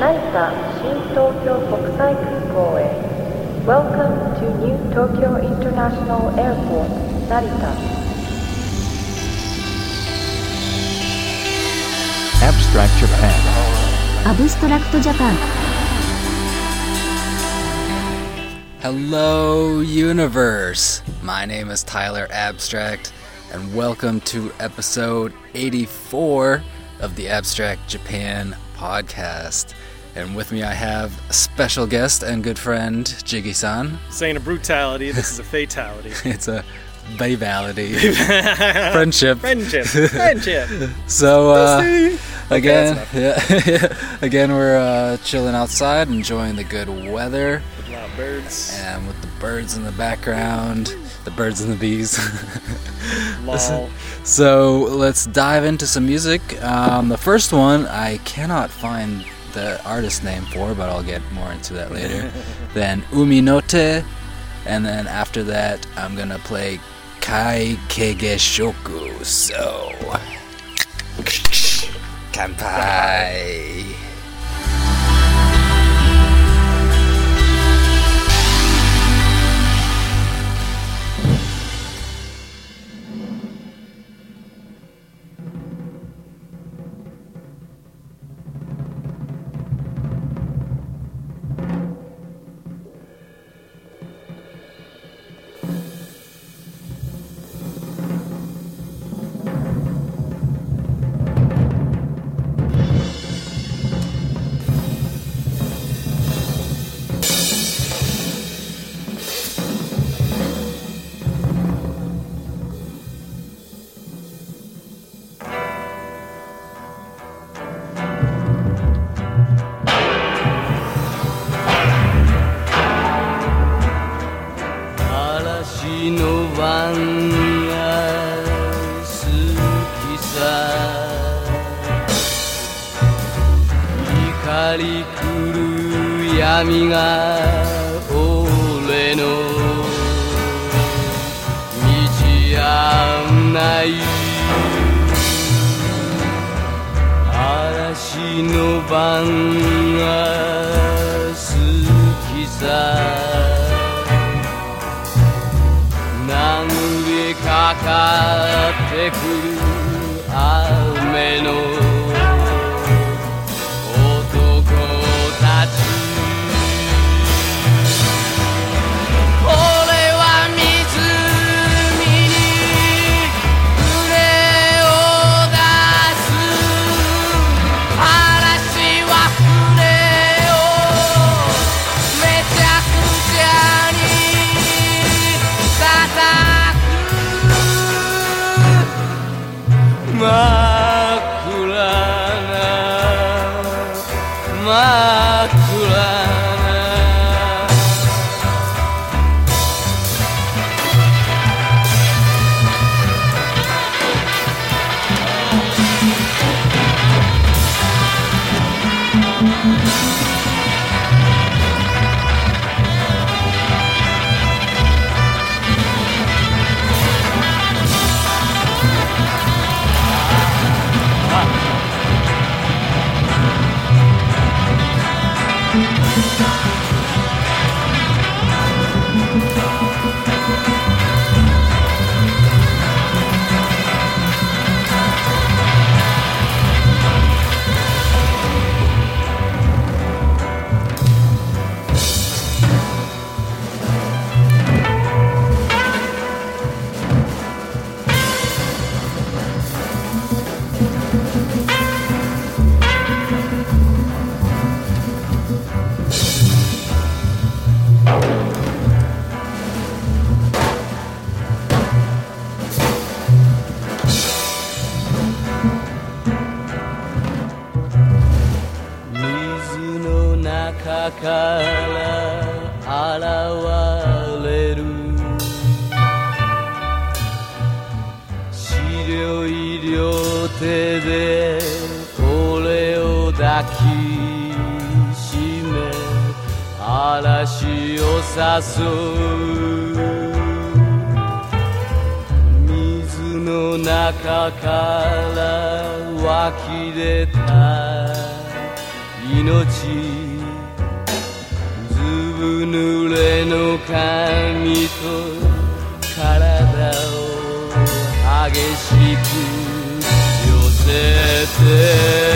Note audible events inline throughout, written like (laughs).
成田新東京国際空港へ Welcome to New Tokyo International Airport 成田 Abstract Japan. アブストラクトジャパン Hello, universe! My name is Tyler Abstract, and welcome to episode 84 of the Abstract Japan podcast. And with me, I have a special guest and good friend, Jiggy san. This ain't a brutality. This is a fatality. (laughs) It's a babality (laughs) friendship. Friendship. Friendship. (laughs) So, uh, again, that's yeah, again, we're uh, chilling outside, enjoying the good weather. With loud birds. and with the birds in the background, the birds and the bees. Lol. so let's dive into some music. Um, the first one I cannot find the artist name for, but I'll get more into that later. (laughs) then Uminote, and then after that I'm gonna play Kai Kege Shoku. So, kanpai. 激しく寄せて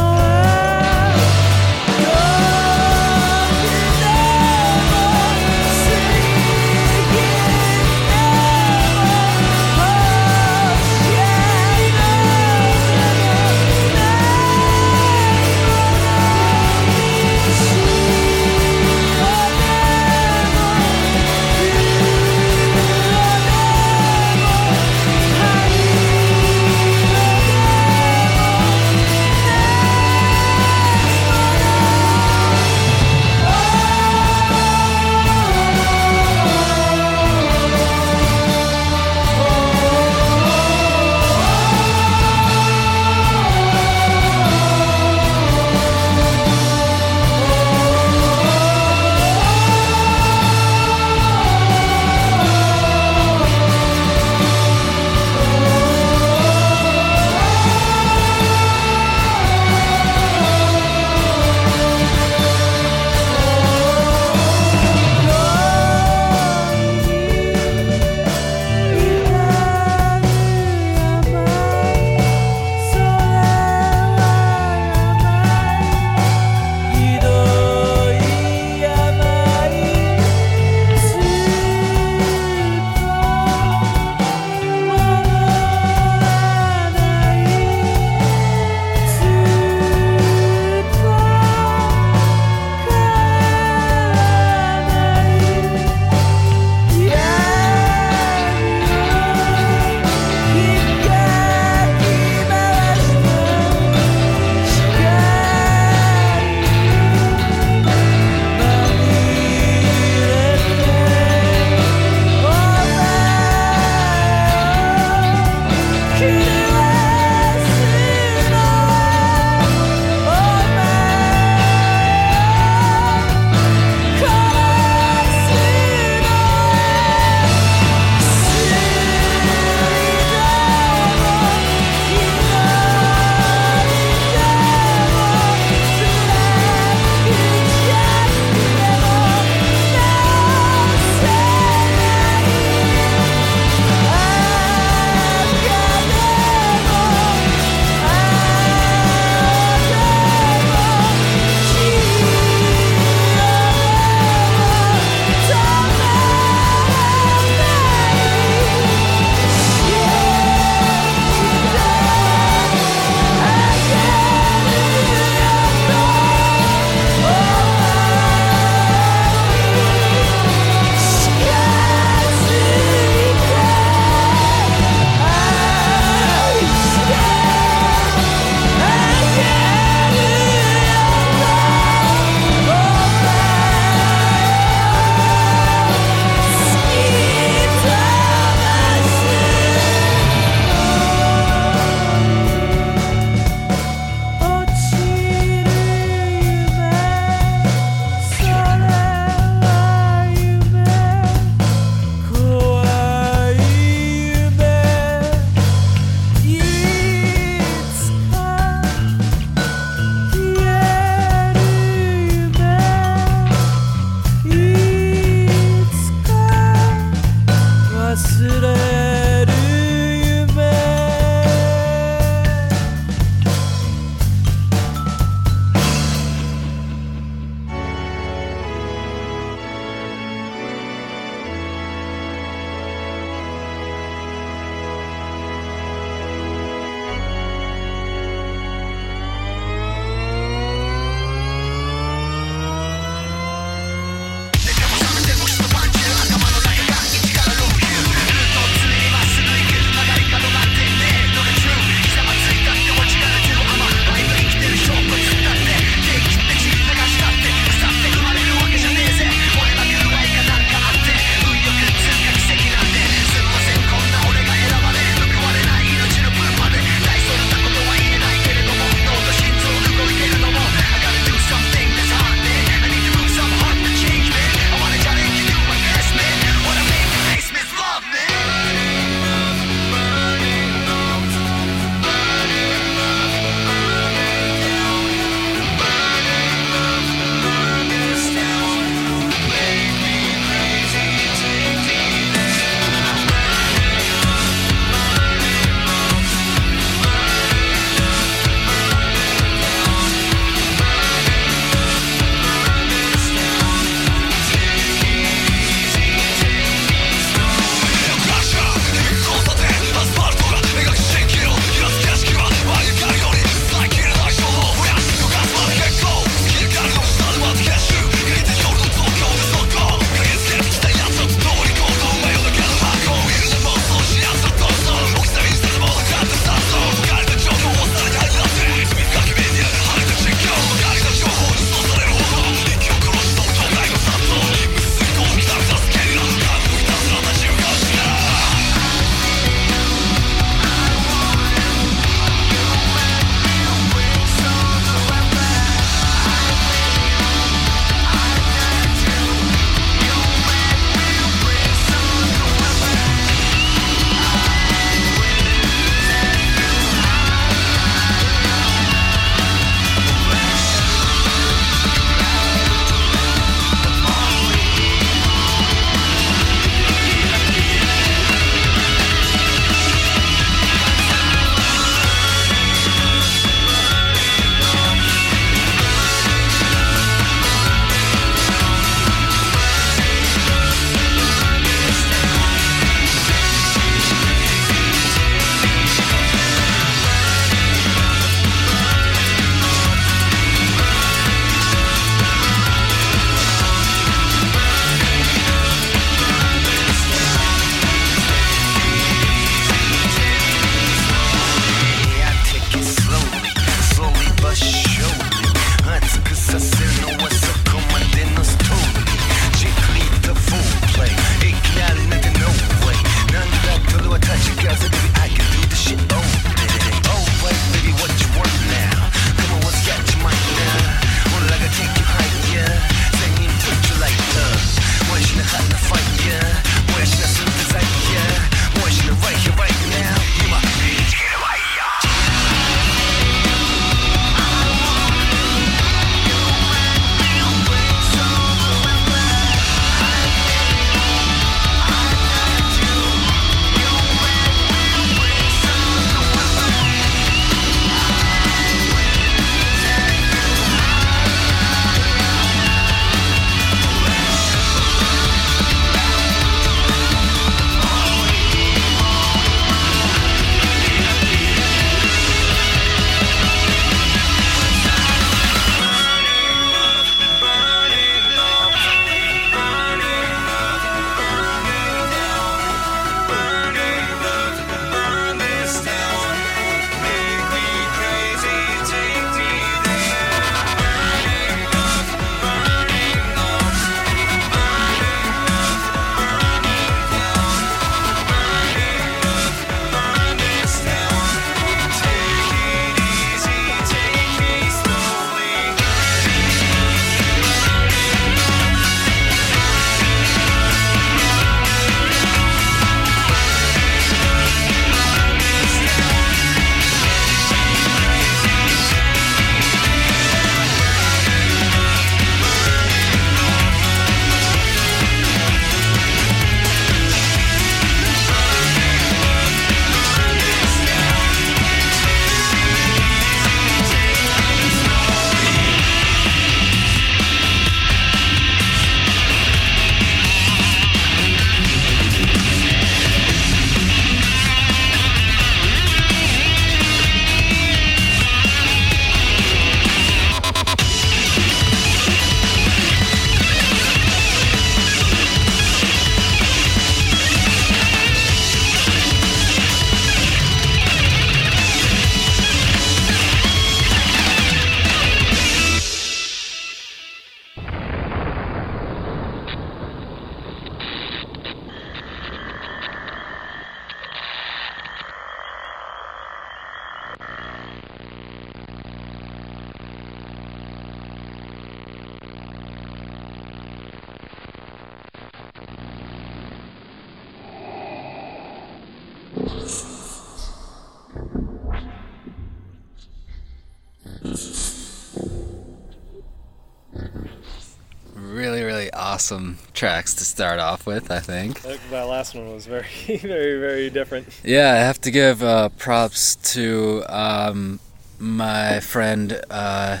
awesome tracks to start off with, I think. That, that last one was very, (laughs) very, very different. Yeah, I have to give uh, props to um, my friend uh,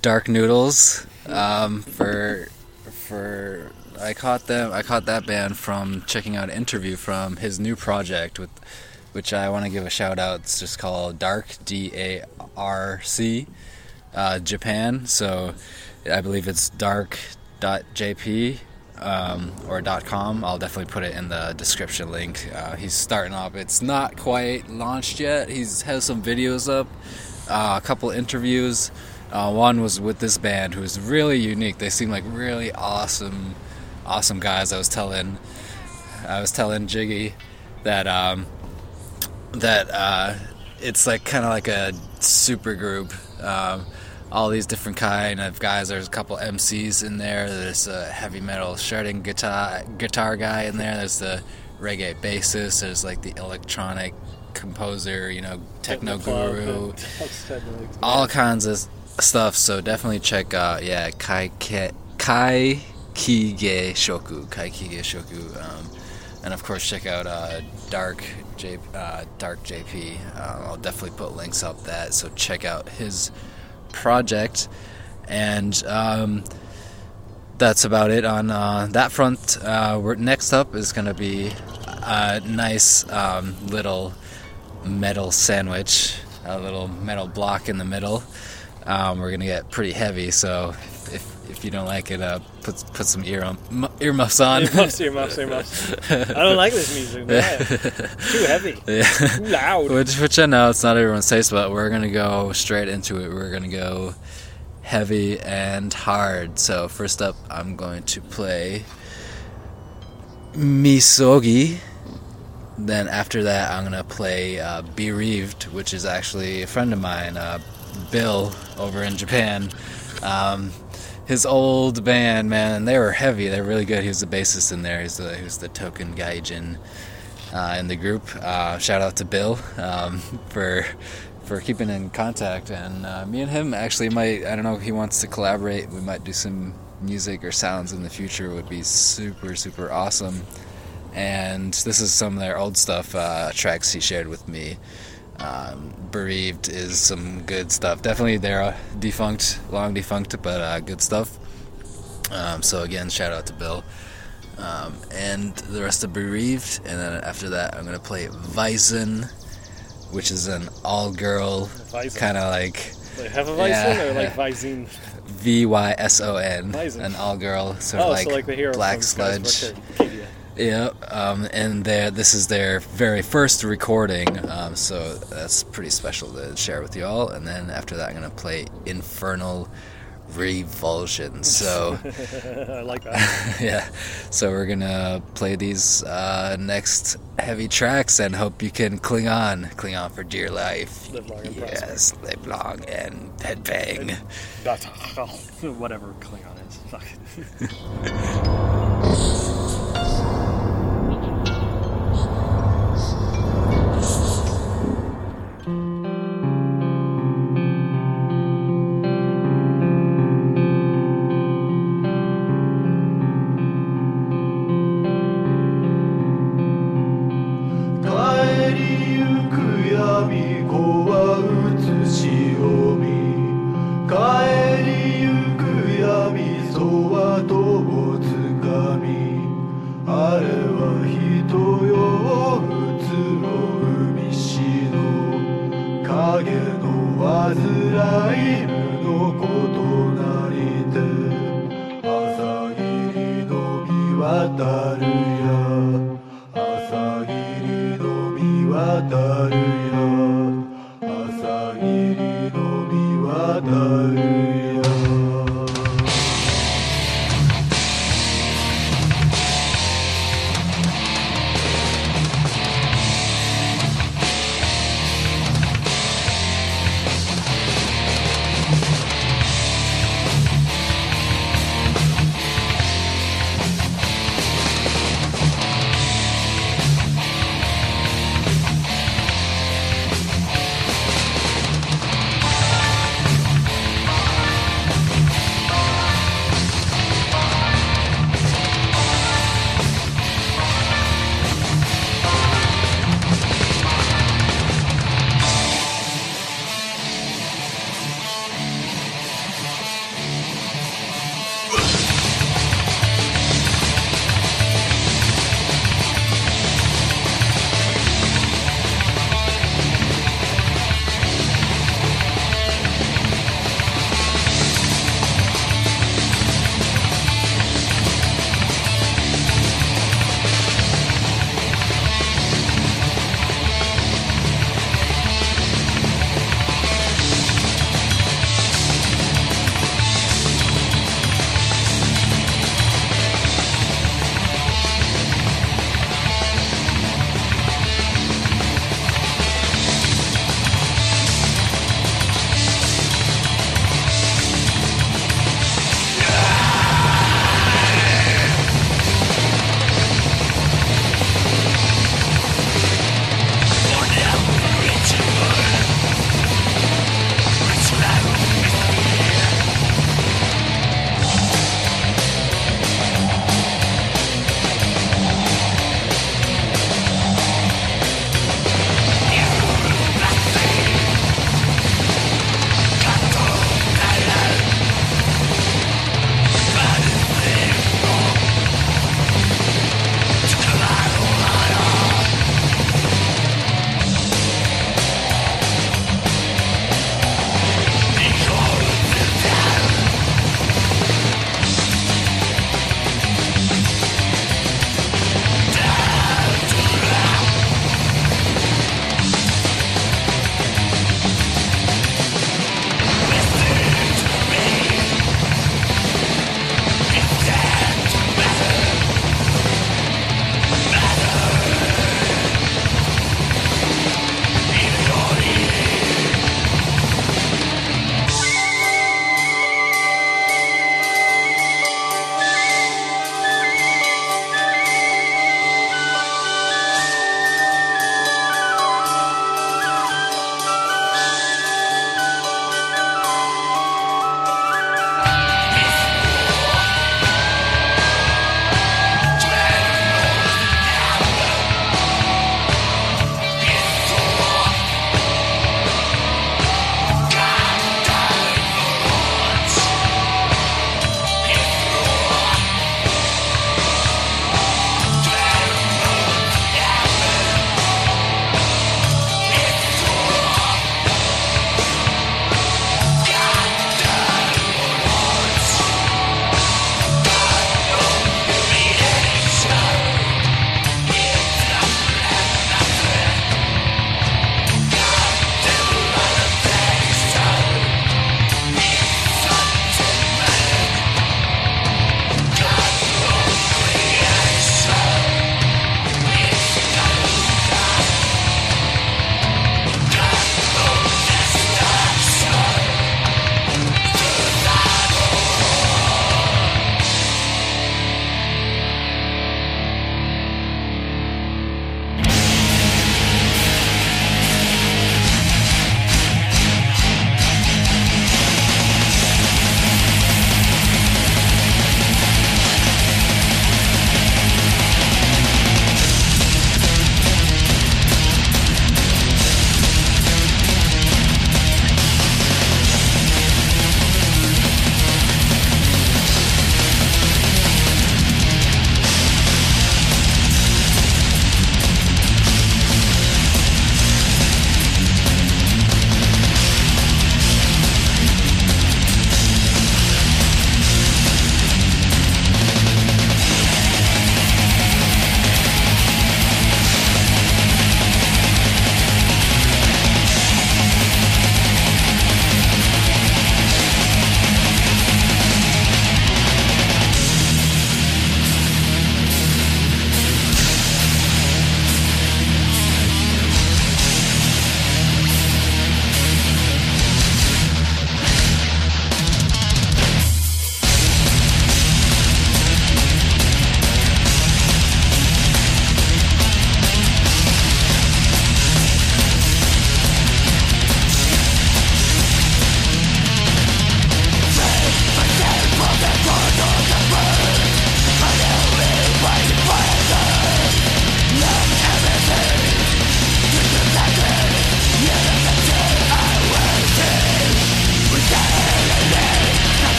Dark Noodles um, for for I caught them. I caught that band from checking out an interview from his new project with which I want to give a shout out. It's just called Dark D A R C uh, Japan. So I believe it's dark.jp um, or dot .com. I'll definitely put it in the description link. Uh, he's starting up. It's not quite launched yet. He's has some videos up, uh, a couple interviews. Uh, one was with this band who's really unique. They seem like really awesome, awesome guys. I was telling, I was telling Jiggy that um, that uh, it's like kind of like a super group. Um, all these different kind of guys. There's a couple MCs in there. There's a heavy metal shredding guitar guitar guy in there. There's the reggae bassist. There's like the electronic composer. You know, techno guru. All kinds of stuff. So definitely check out yeah Kai Ke- Kai Kige Shoku Kai Kige Shoku. Um, and of course check out uh, Dark J uh, Dark JP. Uh, I'll definitely put links up that. So check out his project, and um, that's about it on uh, that front. Uh, we're, next up is going to be a nice um, little metal sandwich, a little metal block in the middle. Um, we're gonna get pretty heavy, so if you don't like it, uh, put put some ear um, earmuffs on. (laughs) Earmuffs, earmuffs, earmuffs. I don't like this music. Man. (laughs) Too heavy. yeah. Too loud. which which I know it's not everyone's taste, but we're gonna go straight into it. We're gonna go heavy and hard. So first up, I'm going to play Misogi. Then after that, I'm gonna play uh, Bereaved, which is actually a friend of mine, uh, Bill, over in Japan. Um, his old band, man, they were heavy. They're really good. He was the bassist in there. He's the he was the token gaijin uh, in the group. Uh, shout out to Bill um, (laughs) for for keeping in contact. And uh, me and him actually might. I don't know if he wants to collaborate. We might do some music or sounds in the future. It would be super super awesome. And this is some of their old stuff uh, tracks he shared with me. Um, Bereaved is some good stuff. Definitely they're uh, defunct, long defunct, but uh, good stuff. Um, so again, shout out to Bill. Um, and the rest of Bereaved, and then after that, I'm gonna play Weizen, which is an all-girl kind of like Like have a Visine Yeah. or like Visine? V Y S O N, an all-girl sort Oh, of like, so like the hero Black Sludge. Yeah, um, and this is their very first recording, um, so that's pretty special to share with you all. And then after that, I'm gonna play Infernal Revulsion. (laughs) So I like that. (laughs) yeah, so we're gonna play these uh, next heavy tracks and hope you can cling on, cling on for dear life. Live long and prosper. yes, live long and headbang. That's (laughs) whatever Klingon is.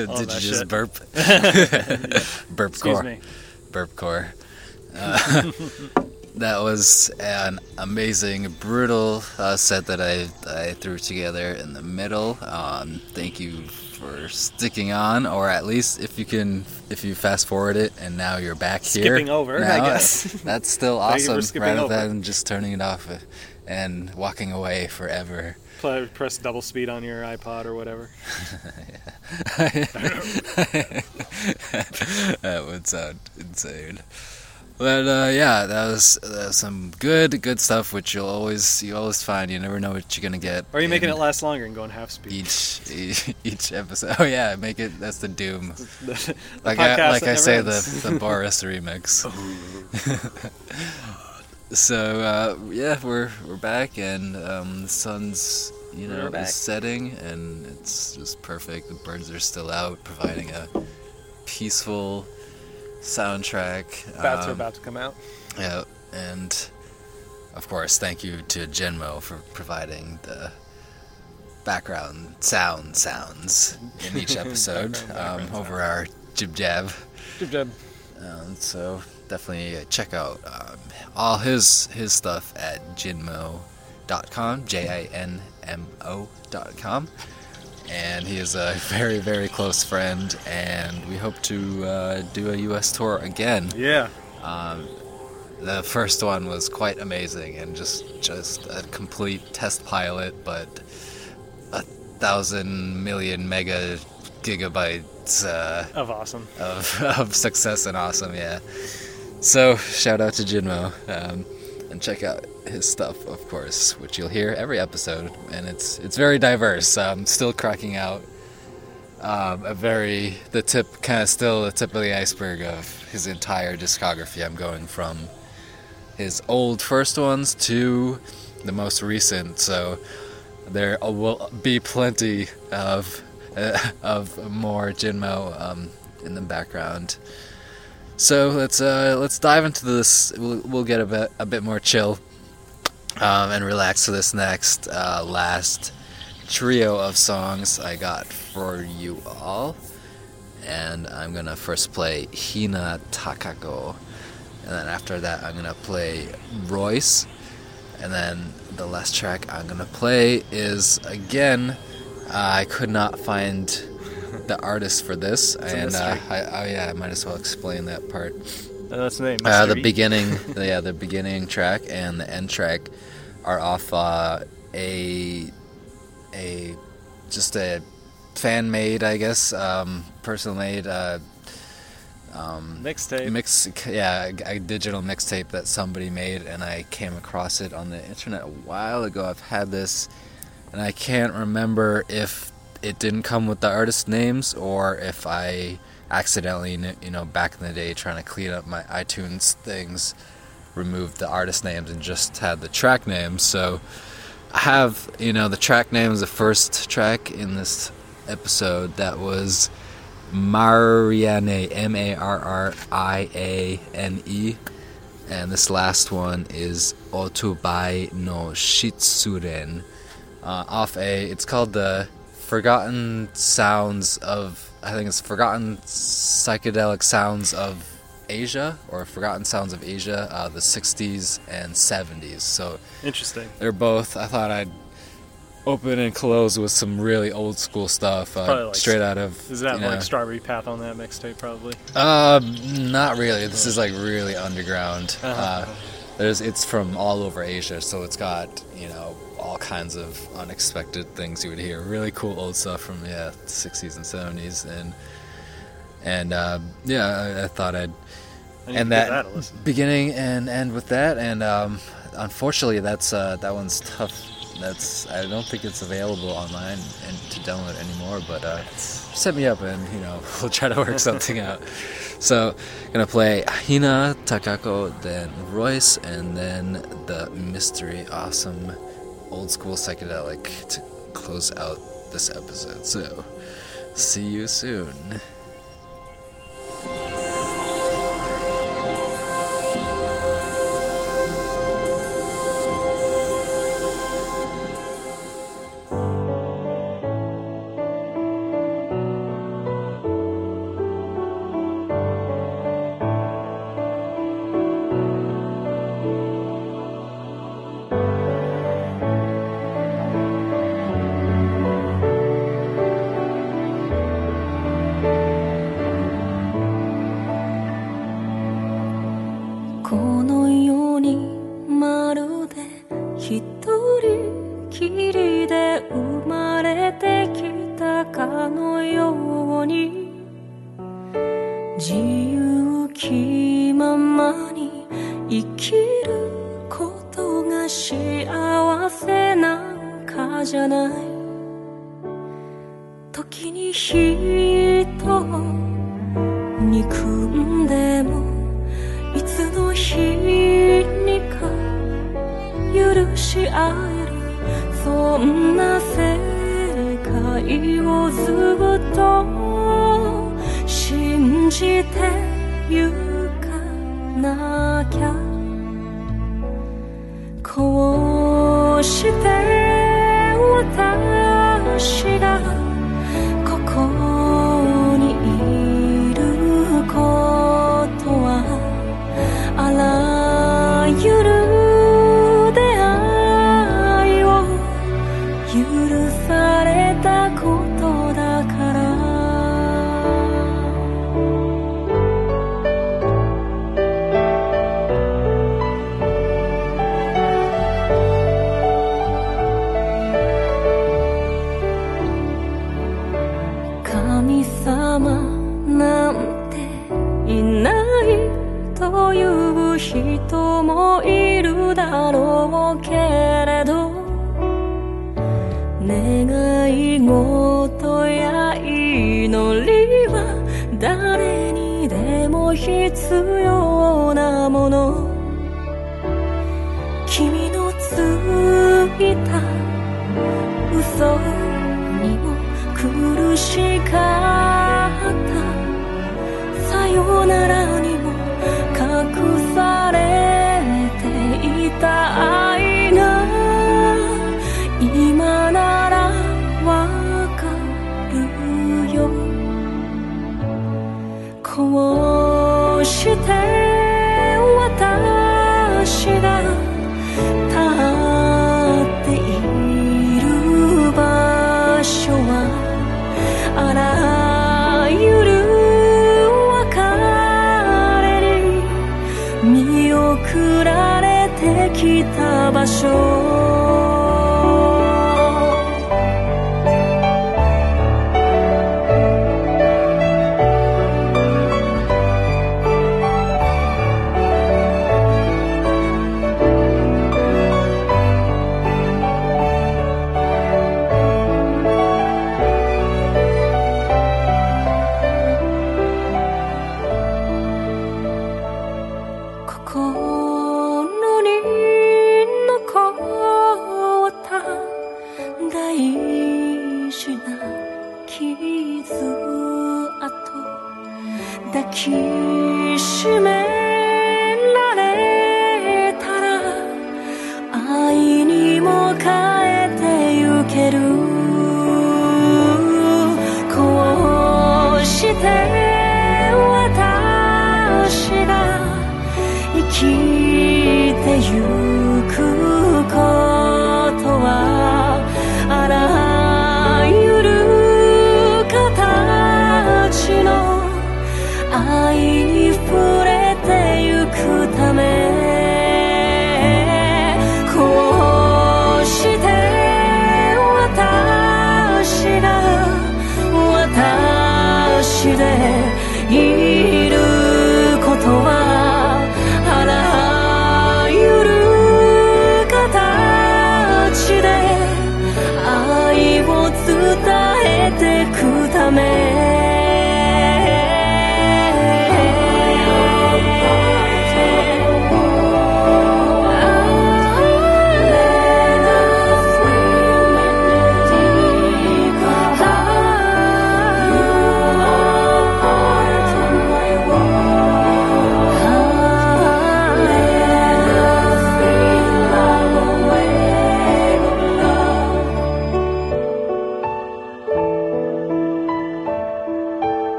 (laughs) you just shit. burp? (laughs) (laughs) burp Excuse core. me. Burp core. Uh, that was an amazing, brutal uh, set that I, I threw together in the middle. Um, thank you for sticking on, or at least if you can, if you fast forward it and now you're back here. Skipping over, I guess. That's still Thank you for awesome, rather over. than just turning it off and walking away forever. Pl- Press double speed on your iPod or whatever. (laughs) (laughs) that would sound insane. But uh, yeah, that was, that was some good, good stuff, which you'll always you always find. You never know what you're gonna get. Or are you making it last longer and going half speed? each each, (laughs) each episode? Oh yeah, make it. That's the doom. The- the Like I, like that I never say, ends. the the Boris remix. So uh, yeah, we're we're back, and um, the sun's you know is setting, and it's just perfect. The birds are still out, providing a peaceful soundtrack. Bats are Um, about to come out. yeah, and of course, thank you to Jinmo for providing the background sound sounds in each (laughs) episode Background- um, over our jib jab. Jib jab. Um, so definitely uh, check out um, all his his stuff at jinmo.com, J I N M O dot com. And he is a (laughs) very very close friend, and we hope to uh, do a U.S. tour again. Yeah. Um, the first one was quite amazing and just just a complete test pilot, but a thousand million mega gigabytes uh, Of awesome. of, (laughs) of success and awesome, yeah. So shout out to Jinmo, um, and check out his stuff, of course, which you'll hear every episode, and it's it's very diverse. I'm still cracking out um, a very the tip, kind of still the tip of the iceberg of his entire discography. I'm going from his old first ones to the most recent, so there will be plenty of uh, (laughs) of more Jinmo um, in the background. So let's uh, let's dive into this. We'll, we'll get a bit a bit more chill um, and relax to this next uh, last trio of songs I got for you all. And I'm gonna first play Hina Takako, and then after that I'm gonna play Royce, and then the last track I'm gonna play is again. Uh, I could not find the artist for this, a and uh. I, oh yeah, I might as well explain that part. Uh, that's the name. Uh, the beginning, (laughs) yeah, the beginning track and the end track are off uh, a a just a fan made, I guess, um, person made uh, um, Mixtape. mix, yeah, a, a digital mixtape that somebody made, and I came across it on the internet a while ago. I've had this, and I can't remember if it didn't come with the artist names or if I accidentally, you know, back in the day trying to clean up my iTunes things, removed the artist names and just had the track names. So I have, you know, the track name is the first track in this episode that was Marriane, M A R R I A N E. And this last one is Otubai no Shitsuren. Uh, off a, it's called the Forgotten Sounds of, I think it's Forgotten Psychedelic Sounds of Asia, or Forgotten Sounds of Asia, uh, the 60s and 70s. So Interesting. they're both, I thought I'd open and close with some really old school stuff, uh, like- straight out of. Is that you know, like Strawberry Path on that mixtape? Probably. um, not really. This is like really underground. Uh-huh. Uh, there's it's from all over Asia, so it's got you know all kinds of unexpected things you would hear. Really cool old stuff from yeah, the 60s and 70s, and and uh, yeah, I, I thought I'd I and that, that beginning and end with that, and um, unfortunately, that's uh, that one's tough. That's I don't think it's available online and to download anymore. But uh, set me up, and you know (laughs) we'll try to work something out. (laughs) So gonna play Hina Takako, then Royce, and then the mystery awesome old school psychedelic to close out this episode. So see you soon.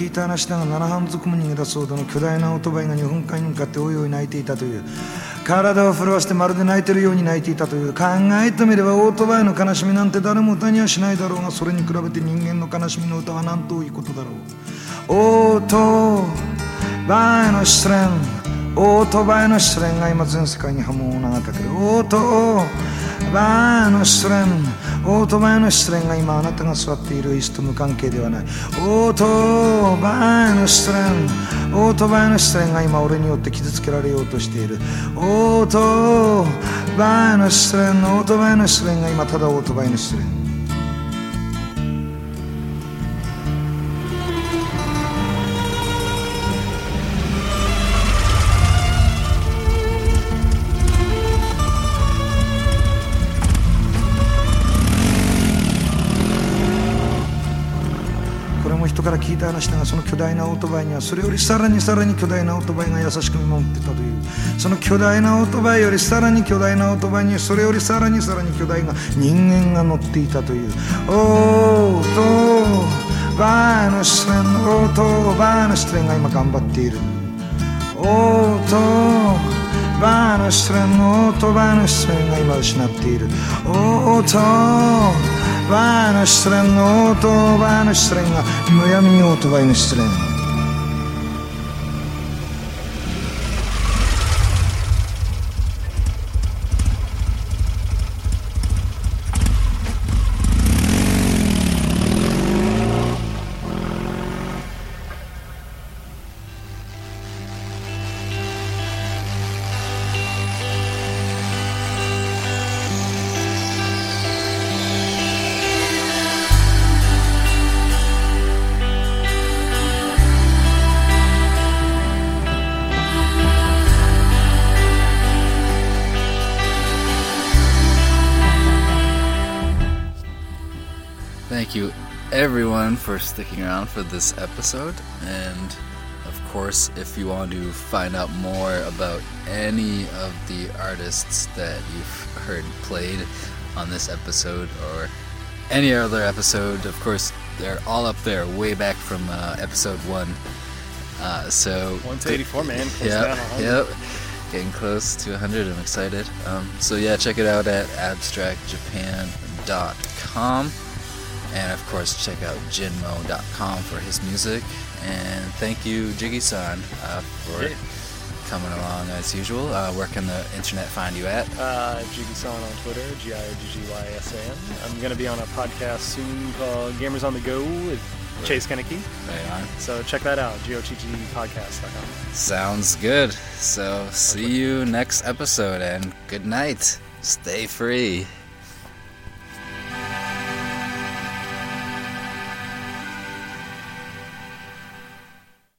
聞いた話だが七半足も逃げ出すほどの巨大なオートバイが日本海に向かっておいおい泣いていたという。体を震わせてまるで泣いてるように泣いていたという。考えてみればオートバイの悲しみなんて誰も歌にはしないだろうがそれに比べて人間の悲しみの歌は何といいことだろう。オートバイの失恋オートバイの失恋が今全世界に波紋を投げかける。オートバイの失恋オートバイの失恋が今あなたが座っている椅子と無関係ではない。オートバイの失恋。オートバイの失恋が今俺によって傷つけられようとしている。オートバイの失恋。オートバイの失恋が今ただオートバイの失恋。た話だがその巨大なオートバイにはそれよりさらにさらに巨大なオートバイが優しく見守ってたというその巨大なオートバイよりさらに巨大なオートバイにそれよりさらにさらに巨大な人間が乗っていたというオートバイの失恋オートバイの失恋が今頑張っているオートバイの失恋オートバイの失恋が今失っているオート Vano strano, vano strano, moja minuto vano strano. For sticking around for this episode. And of course, if you want to find out more about any of the artists that you've heard played on this episode or any other episode, of course, they're all up there, way back from uh, episode one. Uh, so 184 man. Yep, yep. Getting close to 100. I'm excited. Um, so yeah, check it out at abstractjapan.com, and of course check out jinmo.com for his music. And thank you, Giggy-san, uh, for Yeah. coming along as usual. Uh, where can the internet find you at? Uh, Giggy-san on Twitter, G-I-G-G-Y-S-A-N. I'm going to be on a podcast soon called Gamers on the Go with Chase Kennecke. So check that out, gottpodcast.com. Sounds good. So see you next episode, and good night. Stay free.